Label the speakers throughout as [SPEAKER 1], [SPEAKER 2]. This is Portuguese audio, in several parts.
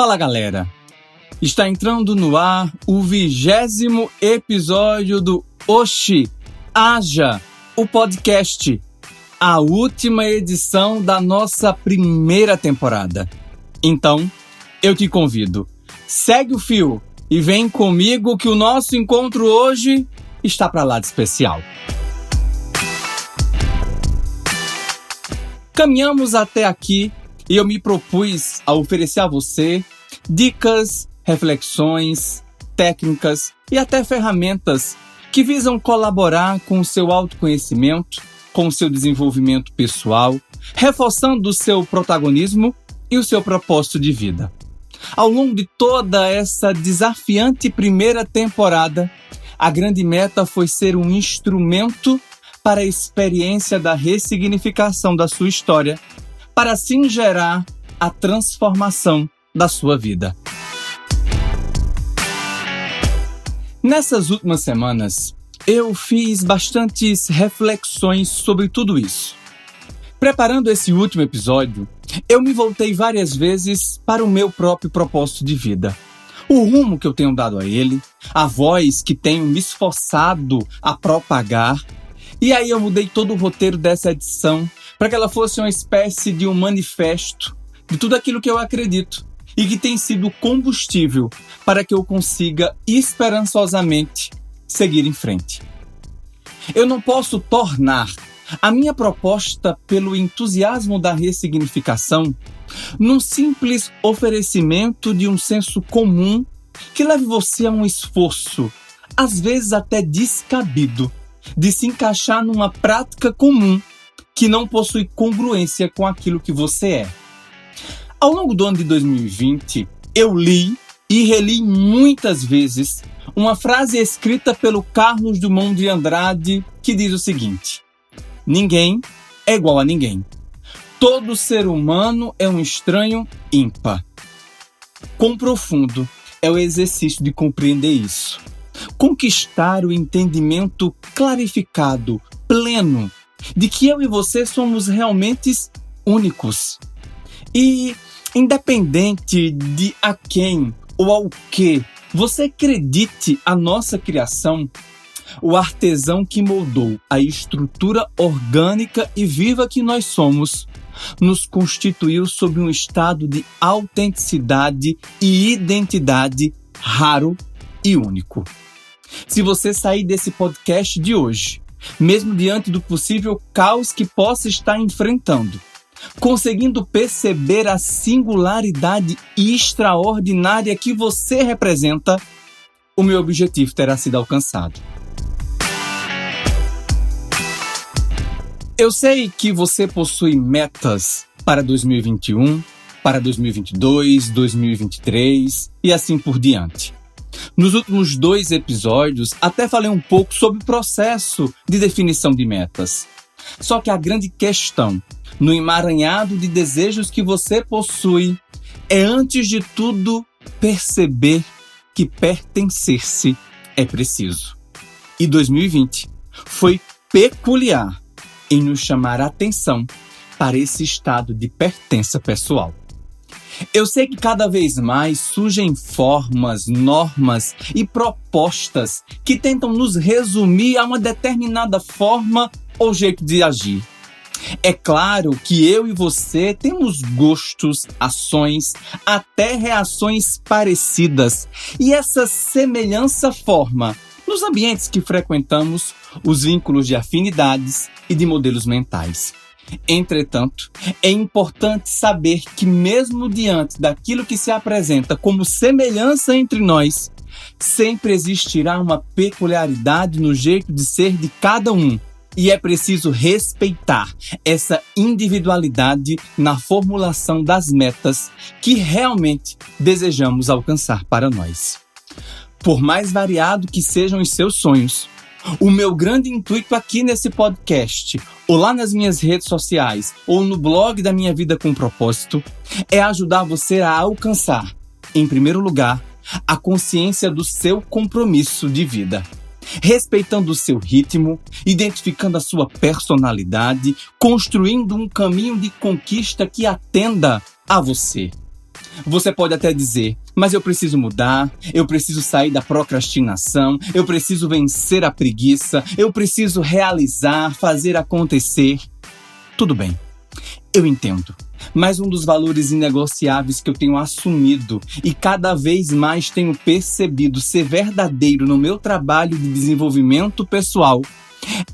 [SPEAKER 1] Fala galera! Está entrando no ar o vigésimo episódio do Oxi Haja, o podcast, a última edição da nossa primeira temporada. Então, eu te convido, segue o fio e vem comigo que o nosso encontro hoje está para lá de especial. Caminhamos até aqui e eu me propus a oferecer a você dicas, reflexões, técnicas e até ferramentas que visam colaborar com o seu autoconhecimento, com o seu desenvolvimento pessoal, reforçando o seu protagonismo e o seu propósito de vida. Ao longo de toda essa desafiante primeira temporada, a grande meta foi ser um instrumento para a experiência da ressignificação da sua história, para assim gerar a transformação da sua vida. Nessas últimas semanas, eu fiz bastantes reflexões sobre tudo isso. Preparando esse último episódio, eu me voltei várias vezes para o meu próprio propósito de vida. O rumo que eu tenho dado a ele, a voz que tenho me esforçado a propagar e aí eu mudei todo o roteiro dessa edição para que ela fosse uma espécie de um manifesto de tudo aquilo que eu acredito e que tem sido combustível para que eu consiga esperançosamente seguir em frente. Eu não posso tornar a minha proposta pelo entusiasmo da ressignificação num simples oferecimento de um senso comum que leve você a um esforço, às vezes até descabido, de se encaixar numa prática comum que não possui congruência com aquilo que você é. Ao longo do ano de 2020, eu li e reli muitas vezes uma frase escrita pelo Carlos Dumont de Andrade que diz o seguinte: Ninguém é igual a ninguém. Todo ser humano é um estranho ímpar. Quão profundo é o exercício de compreender isso conquistar o entendimento clarificado, pleno, de que eu e você somos realmente únicos. E independente de a quem ou ao que você acredite a nossa criação, o artesão que moldou a estrutura orgânica e viva que nós somos, nos constituiu sob um estado de autenticidade e identidade raro e único. Se você sair desse podcast de hoje, mesmo diante do possível caos que possa estar enfrentando, conseguindo perceber a singularidade extraordinária que você representa, o meu objetivo terá sido alcançado. Eu sei que você possui metas para 2021, para 2022, 2023 e assim por diante. Nos últimos dois episódios, até falei um pouco sobre o processo de definição de metas. Só que a grande questão no emaranhado de desejos que você possui é, antes de tudo, perceber que pertencer-se é preciso. E 2020 foi peculiar em nos chamar a atenção para esse estado de pertença pessoal. Eu sei que cada vez mais surgem formas, normas e propostas que tentam nos resumir a uma determinada forma ou jeito de agir. É claro que eu e você temos gostos, ações, até reações parecidas, e essa semelhança forma, nos ambientes que frequentamos, os vínculos de afinidades e de modelos mentais. Entretanto, é importante saber que, mesmo diante daquilo que se apresenta como semelhança entre nós, sempre existirá uma peculiaridade no jeito de ser de cada um. E é preciso respeitar essa individualidade na formulação das metas que realmente desejamos alcançar para nós. Por mais variado que sejam os seus sonhos, o meu grande intuito aqui nesse podcast, ou lá nas minhas redes sociais, ou no blog da Minha Vida com Propósito, é ajudar você a alcançar, em primeiro lugar, a consciência do seu compromisso de vida. Respeitando o seu ritmo, identificando a sua personalidade, construindo um caminho de conquista que atenda a você. Você pode até dizer, mas eu preciso mudar, eu preciso sair da procrastinação, eu preciso vencer a preguiça, eu preciso realizar, fazer acontecer. Tudo bem, eu entendo. Mas um dos valores inegociáveis que eu tenho assumido e cada vez mais tenho percebido ser verdadeiro no meu trabalho de desenvolvimento pessoal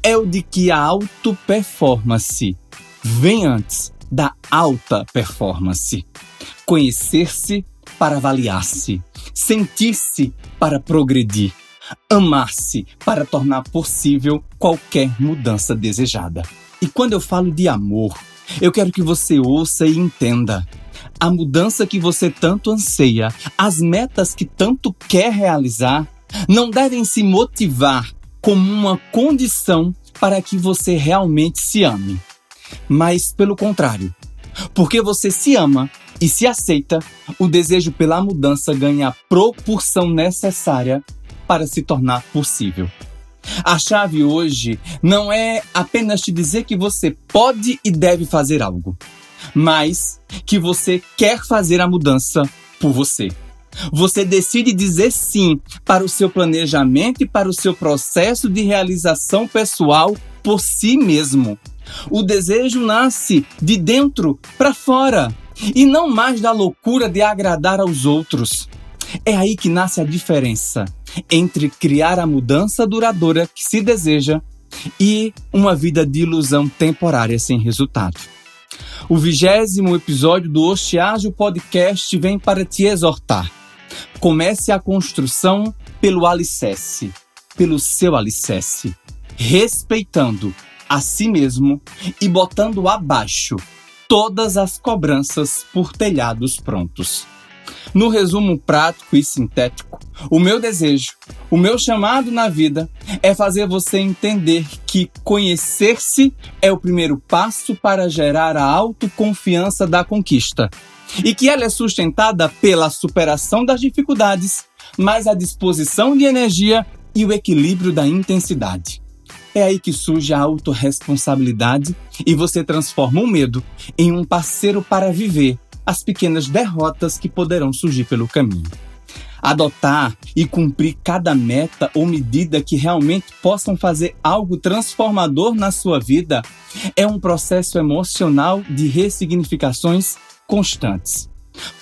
[SPEAKER 1] é o de que a auto-performance vem antes da alta performance. Conhecer-se para avaliar-se, sentir-se para progredir, amar-se para tornar possível qualquer mudança desejada. E quando eu falo de amor, eu quero que você ouça e entenda. A mudança que você tanto anseia, as metas que tanto quer realizar, não devem se motivar como uma condição para que você realmente se ame. Mas pelo contrário, porque você se ama e se aceita, o desejo pela mudança ganha a proporção necessária para se tornar possível. A chave hoje não é apenas te dizer que você pode e deve fazer algo, mas que você quer fazer a mudança por você. Você decide dizer sim para o seu planejamento e para o seu processo de realização pessoal por si mesmo. O desejo nasce de dentro para fora e não mais da loucura de agradar aos outros. É aí que nasce a diferença entre criar a mudança duradoura que se deseja e uma vida de ilusão temporária sem resultado. O vigésimo episódio do Ostiágio Podcast vem para te exortar. Comece a construção pelo alicerce, pelo seu alicerce, respeitando a si mesmo e botando abaixo todas as cobranças por telhados prontos. No resumo prático e sintético, o meu desejo, o meu chamado na vida é fazer você entender que conhecer-se é o primeiro passo para gerar a autoconfiança da conquista e que ela é sustentada pela superação das dificuldades, mais a disposição de energia e o equilíbrio da intensidade. É aí que surge a autorresponsabilidade e você transforma o medo em um parceiro para viver as pequenas derrotas que poderão surgir pelo caminho. Adotar e cumprir cada meta ou medida que realmente possam fazer algo transformador na sua vida é um processo emocional de ressignificações constantes.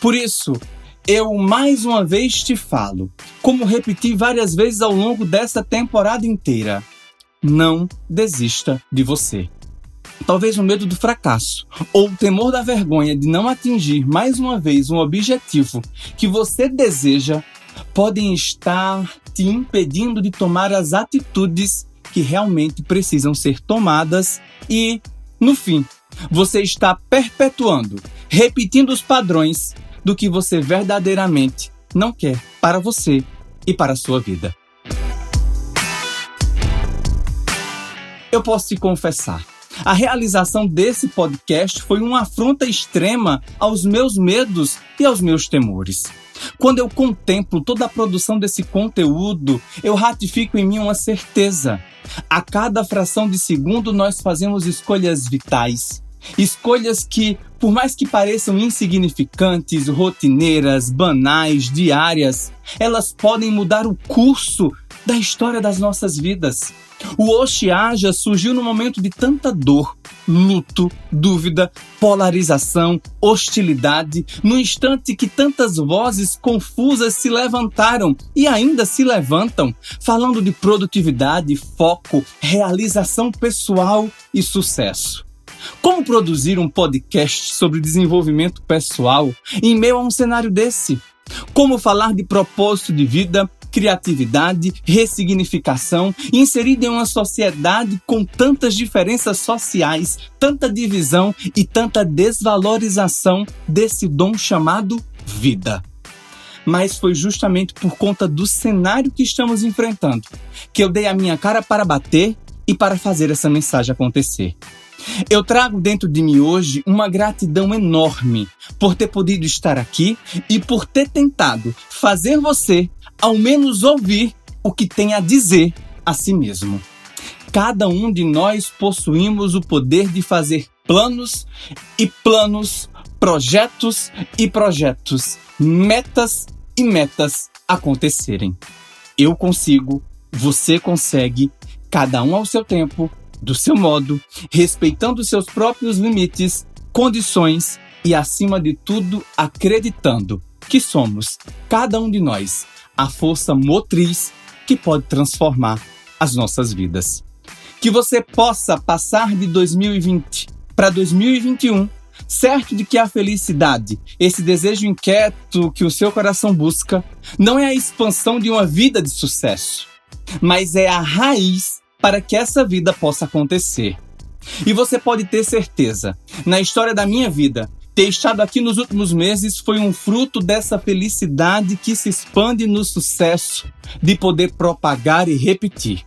[SPEAKER 1] Por isso, eu mais uma vez te falo, como repeti várias vezes ao longo dessa temporada inteira não desista de você. Talvez o medo do fracasso ou o temor da vergonha de não atingir mais uma vez um objetivo que você deseja podem estar te impedindo de tomar as atitudes que realmente precisam ser tomadas e, no fim, você está perpetuando, repetindo os padrões do que você verdadeiramente não quer para você e para a sua vida. Eu posso te confessar. A realização desse podcast foi uma afronta extrema aos meus medos e aos meus temores. Quando eu contemplo toda a produção desse conteúdo, eu ratifico em mim uma certeza. A cada fração de segundo nós fazemos escolhas vitais. Escolhas que, por mais que pareçam insignificantes, rotineiras, banais, diárias, elas podem mudar o curso da história das nossas vidas. O Oshiaja surgiu num momento de tanta dor, luto, dúvida, polarização, hostilidade, no instante que tantas vozes confusas se levantaram e ainda se levantam, falando de produtividade, foco, realização pessoal e sucesso. Como produzir um podcast sobre desenvolvimento pessoal em meio a um cenário desse? Como falar de propósito de vida criatividade, ressignificação, inserida em uma sociedade com tantas diferenças sociais, tanta divisão e tanta desvalorização desse dom chamado vida. Mas foi justamente por conta do cenário que estamos enfrentando que eu dei a minha cara para bater e para fazer essa mensagem acontecer. Eu trago dentro de mim hoje uma gratidão enorme por ter podido estar aqui e por ter tentado fazer você ao menos ouvir o que tem a dizer a si mesmo. Cada um de nós possuímos o poder de fazer planos e planos projetos e projetos, metas e metas acontecerem. Eu consigo, você consegue, cada um ao seu tempo, do seu modo, respeitando seus próprios limites, condições e, acima de tudo, acreditando que somos, cada um de nós, a força motriz que pode transformar as nossas vidas. Que você possa passar de 2020 para 2021 certo de que a felicidade, esse desejo inquieto que o seu coração busca, não é a expansão de uma vida de sucesso, mas é a raiz para que essa vida possa acontecer. E você pode ter certeza, na história da minha vida, ter estado aqui nos últimos meses foi um fruto dessa felicidade que se expande no sucesso, de poder propagar e repetir.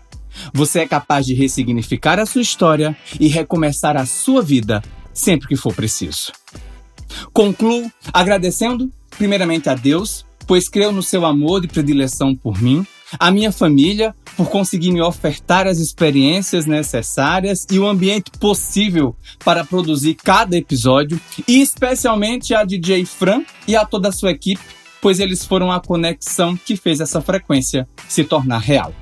[SPEAKER 1] Você é capaz de ressignificar a sua história e recomeçar a sua vida sempre que for preciso. Concluo agradecendo, primeiramente, a Deus, pois creio no seu amor e predileção por mim, a minha família, por conseguir me ofertar as experiências necessárias e o ambiente possível para produzir cada episódio, e especialmente a DJ Fran e a toda a sua equipe, pois eles foram a conexão que fez essa frequência se tornar real.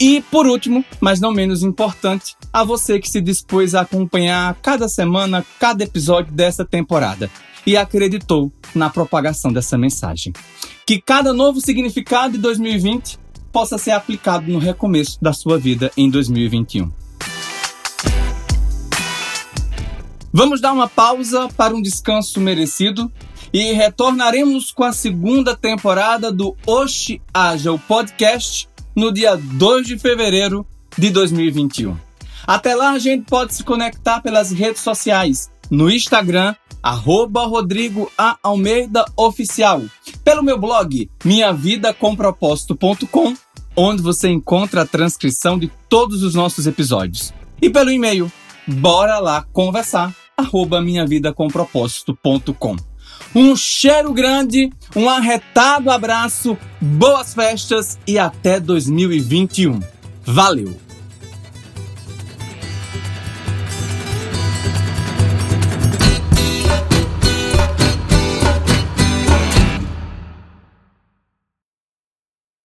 [SPEAKER 1] E por último, mas não menos importante, a você que se dispôs a acompanhar cada semana, cada episódio dessa temporada e acreditou na propagação dessa mensagem. Que cada novo significado de 2020 possa ser aplicado no recomeço da sua vida em 2021. Vamos dar uma pausa para um descanso merecido e retornaremos com a segunda temporada do Oxe Haja, o podcast no dia 2 de fevereiro de 2021. Até lá a gente pode se conectar pelas redes sociais, no Instagram, arroba Rodrigo A. Almeida Oficial, pelo meu blog minhavidacomproposito.com, onde você encontra a transcrição de todos os nossos episódios, e pelo e-mail bora lá conversar, arroba minhavidacomproposito.com. Um cheiro grande, um arretado abraço, boas festas e até 2021. Valeu!